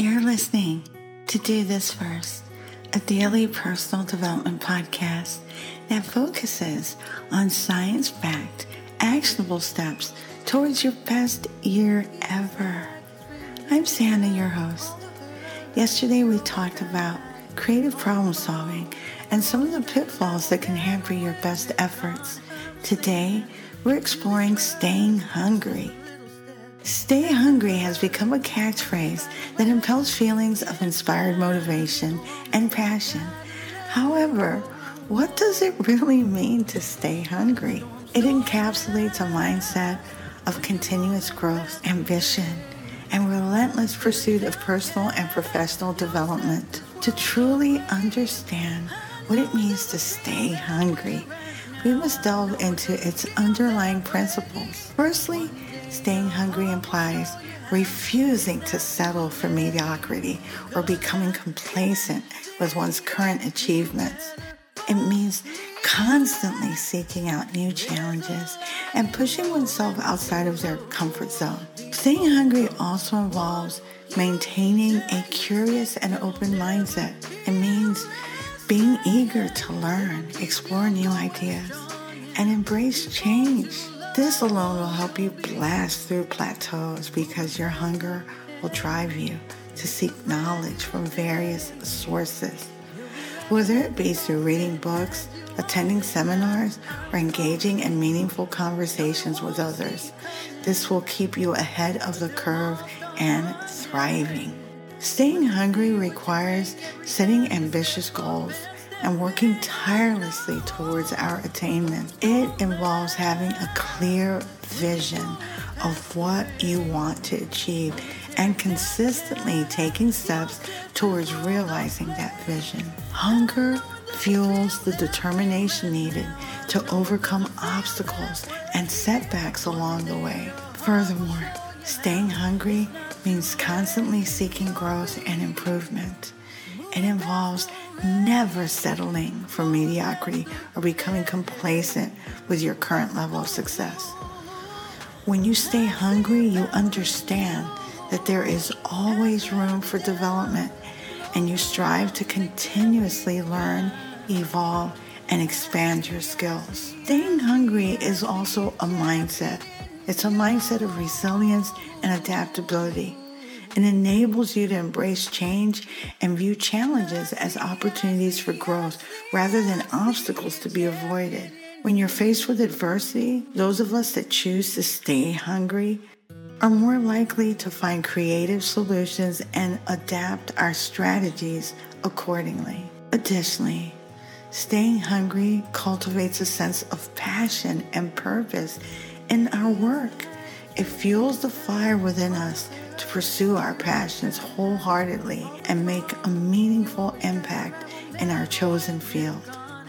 You're listening to Do This First, a daily personal development podcast that focuses on science backed, actionable steps towards your best year ever. I'm Santa, your host. Yesterday we talked about creative problem solving and some of the pitfalls that can hamper your best efforts. Today, we're exploring staying hungry. Stay hungry has become a catchphrase that impels feelings of inspired motivation and passion. However, what does it really mean to stay hungry? It encapsulates a mindset of continuous growth, ambition, and relentless pursuit of personal and professional development. To truly understand what it means to stay hungry, we must delve into its underlying principles. Firstly, staying hungry implies refusing to settle for mediocrity or becoming complacent with one's current achievements. It means constantly seeking out new challenges and pushing oneself outside of their comfort zone. Staying hungry also involves maintaining a curious and open mindset. It means being eager to learn, explore new ideas, and embrace change. This alone will help you blast through plateaus because your hunger will drive you to seek knowledge from various sources. Whether it be through reading books, attending seminars, or engaging in meaningful conversations with others, this will keep you ahead of the curve and thriving. Staying hungry requires setting ambitious goals and working tirelessly towards our attainment. It involves having a clear vision of what you want to achieve and consistently taking steps towards realizing that vision. Hunger fuels the determination needed to overcome obstacles and setbacks along the way. Furthermore, staying hungry means constantly seeking growth and improvement. It involves never settling for mediocrity or becoming complacent with your current level of success. When you stay hungry, you understand that there is always room for development and you strive to continuously learn, evolve, and expand your skills. Staying hungry is also a mindset. It's a mindset of resilience and adaptability. It enables you to embrace change and view challenges as opportunities for growth rather than obstacles to be avoided. When you're faced with adversity, those of us that choose to stay hungry are more likely to find creative solutions and adapt our strategies accordingly. Additionally, staying hungry cultivates a sense of passion and purpose in our work. It fuels the fire within us to pursue our passions wholeheartedly and make a meaningful impact in our chosen field.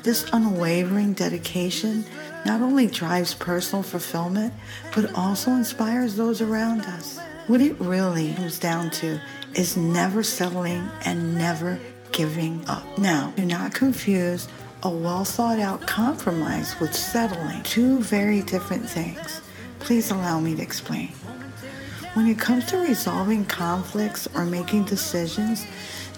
This unwavering dedication not only drives personal fulfillment, but also inspires those around us. What it really comes down to is never settling and never giving up. Now, do not confuse a well thought out compromise with settling. Two very different things. Please allow me to explain. When it comes to resolving conflicts or making decisions,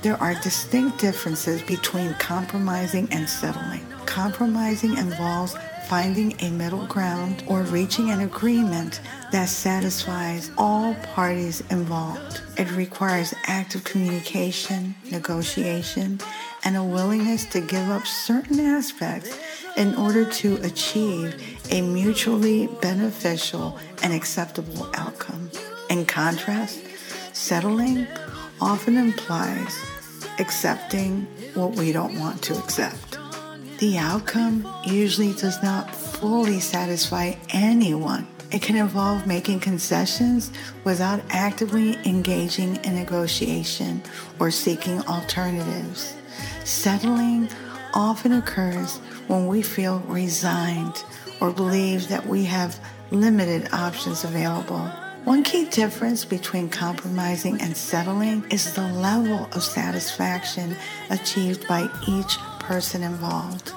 there are distinct differences between compromising and settling. Compromising involves finding a middle ground or reaching an agreement that satisfies all parties involved. It requires active communication, negotiation, and a willingness to give up certain aspects in order to achieve a mutually beneficial and acceptable outcome. In contrast, settling often implies accepting what we don't want to accept. The outcome usually does not fully satisfy anyone. It can involve making concessions without actively engaging in negotiation or seeking alternatives. Settling often occurs when we feel resigned or believe that we have limited options available. One key difference between compromising and settling is the level of satisfaction achieved by each person involved.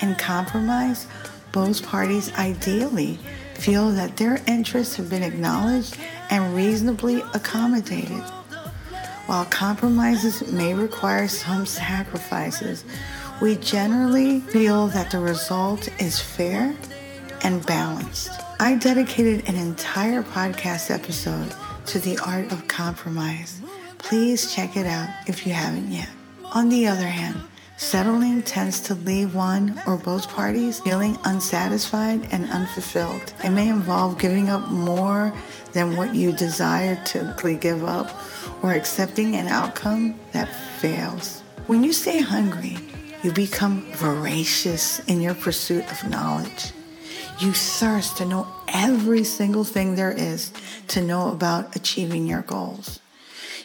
In compromise, both parties ideally feel that their interests have been acknowledged and reasonably accommodated. While compromises may require some sacrifices, we generally feel that the result is fair and balanced. I dedicated an entire podcast episode to the art of compromise. Please check it out if you haven't yet. On the other hand, settling tends to leave one or both parties feeling unsatisfied and unfulfilled. It may involve giving up more than what you desire to give up or accepting an outcome that fails. When you stay hungry, you become voracious in your pursuit of knowledge. You thirst to know every single thing there is to know about achieving your goals.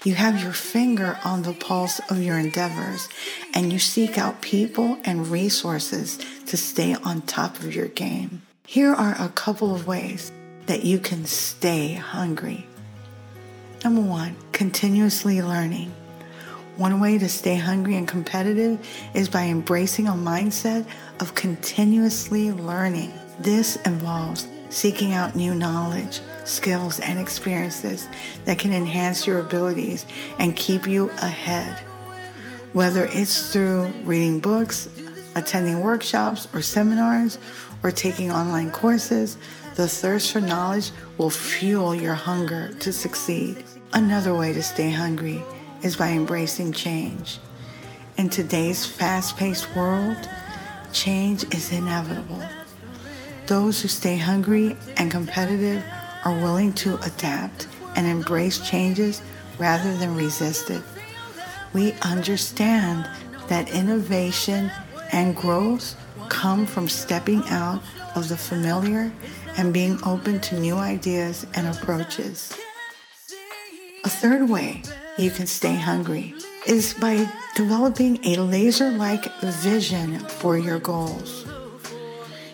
You have your finger on the pulse of your endeavors and you seek out people and resources to stay on top of your game. Here are a couple of ways that you can stay hungry. Number one, continuously learning. One way to stay hungry and competitive is by embracing a mindset of continuously learning. This involves seeking out new knowledge, skills, and experiences that can enhance your abilities and keep you ahead. Whether it's through reading books, attending workshops or seminars, or taking online courses, the thirst for knowledge will fuel your hunger to succeed. Another way to stay hungry is by embracing change. In today's fast paced world, change is inevitable. Those who stay hungry and competitive are willing to adapt and embrace changes rather than resist it. We understand that innovation and growth come from stepping out of the familiar and being open to new ideas and approaches. A third way you can stay hungry is by developing a laser like vision for your goals.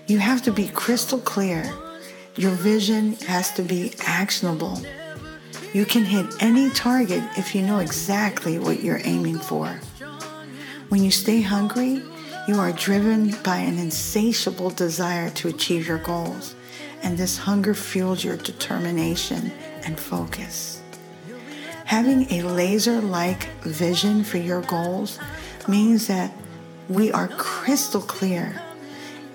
You have to be crystal clear. Your vision has to be actionable. You can hit any target if you know exactly what you're aiming for. When you stay hungry, you are driven by an insatiable desire to achieve your goals, and this hunger fuels your determination and focus. Having a laser like vision for your goals means that we are crystal clear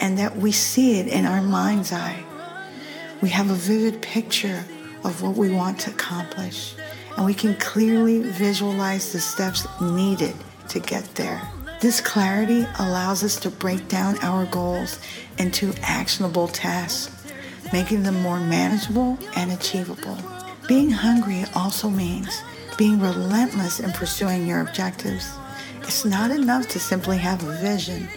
and that we see it in our mind's eye. We have a vivid picture of what we want to accomplish, and we can clearly visualize the steps needed to get there. This clarity allows us to break down our goals into actionable tasks, making them more manageable and achievable. Being hungry also means being relentless in pursuing your objectives. It's not enough to simply have a vision.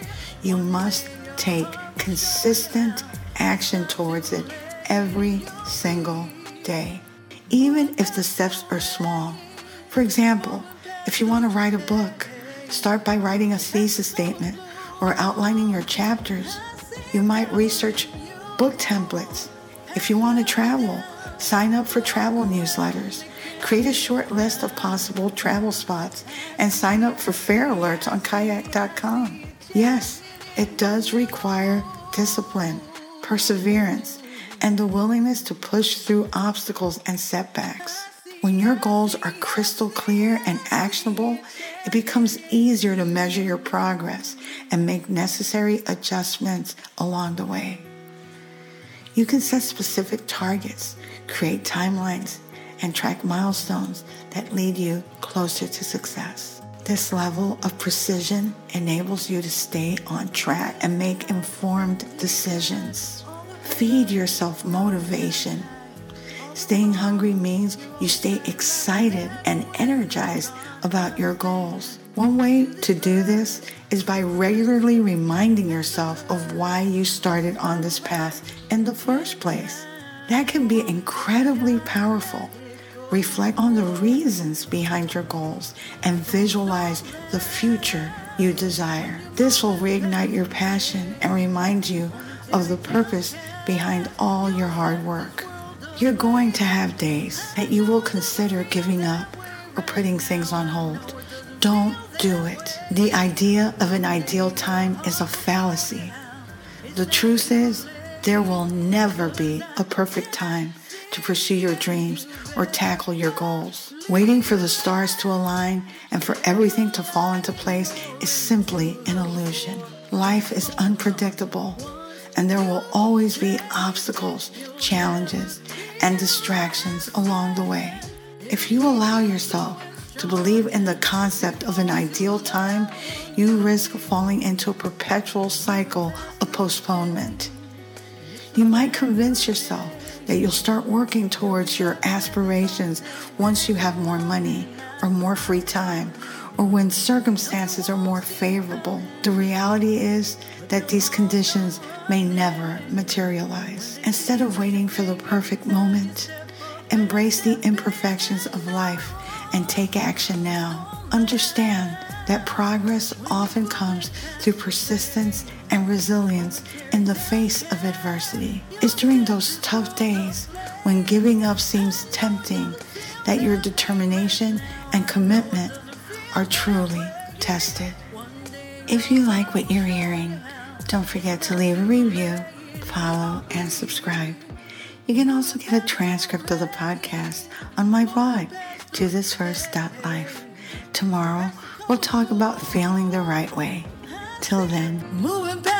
You must take consistent action towards it every single day, even if the steps are small. For example, if you want to write a book, Start by writing a thesis statement or outlining your chapters. You might research book templates. If you want to travel, sign up for travel newsletters. Create a short list of possible travel spots and sign up for fare alerts on kayak.com. Yes, it does require discipline, perseverance, and the willingness to push through obstacles and setbacks. When your goals are crystal clear and actionable, it becomes easier to measure your progress and make necessary adjustments along the way. You can set specific targets, create timelines, and track milestones that lead you closer to success. This level of precision enables you to stay on track and make informed decisions. Feed yourself motivation Staying hungry means you stay excited and energized about your goals. One way to do this is by regularly reminding yourself of why you started on this path in the first place. That can be incredibly powerful. Reflect on the reasons behind your goals and visualize the future you desire. This will reignite your passion and remind you of the purpose behind all your hard work. You're going to have days that you will consider giving up or putting things on hold. Don't do it. The idea of an ideal time is a fallacy. The truth is, there will never be a perfect time to pursue your dreams or tackle your goals. Waiting for the stars to align and for everything to fall into place is simply an illusion. Life is unpredictable, and there will always be obstacles, challenges, and distractions along the way. If you allow yourself to believe in the concept of an ideal time, you risk falling into a perpetual cycle of postponement. You might convince yourself that you'll start working towards your aspirations once you have more money or more free time or when circumstances are more favorable. The reality is that these conditions may never materialize. Instead of waiting for the perfect moment, embrace the imperfections of life and take action now. Understand that progress often comes through persistence and resilience in the face of adversity. It's during those tough days when giving up seems tempting that your determination and commitment are truly tested. If you like what you're hearing, don't forget to leave a review, follow, and subscribe. You can also get a transcript of the podcast on my blog, dothisfirst.life. Tomorrow, we'll talk about failing the right way. Till then, moving past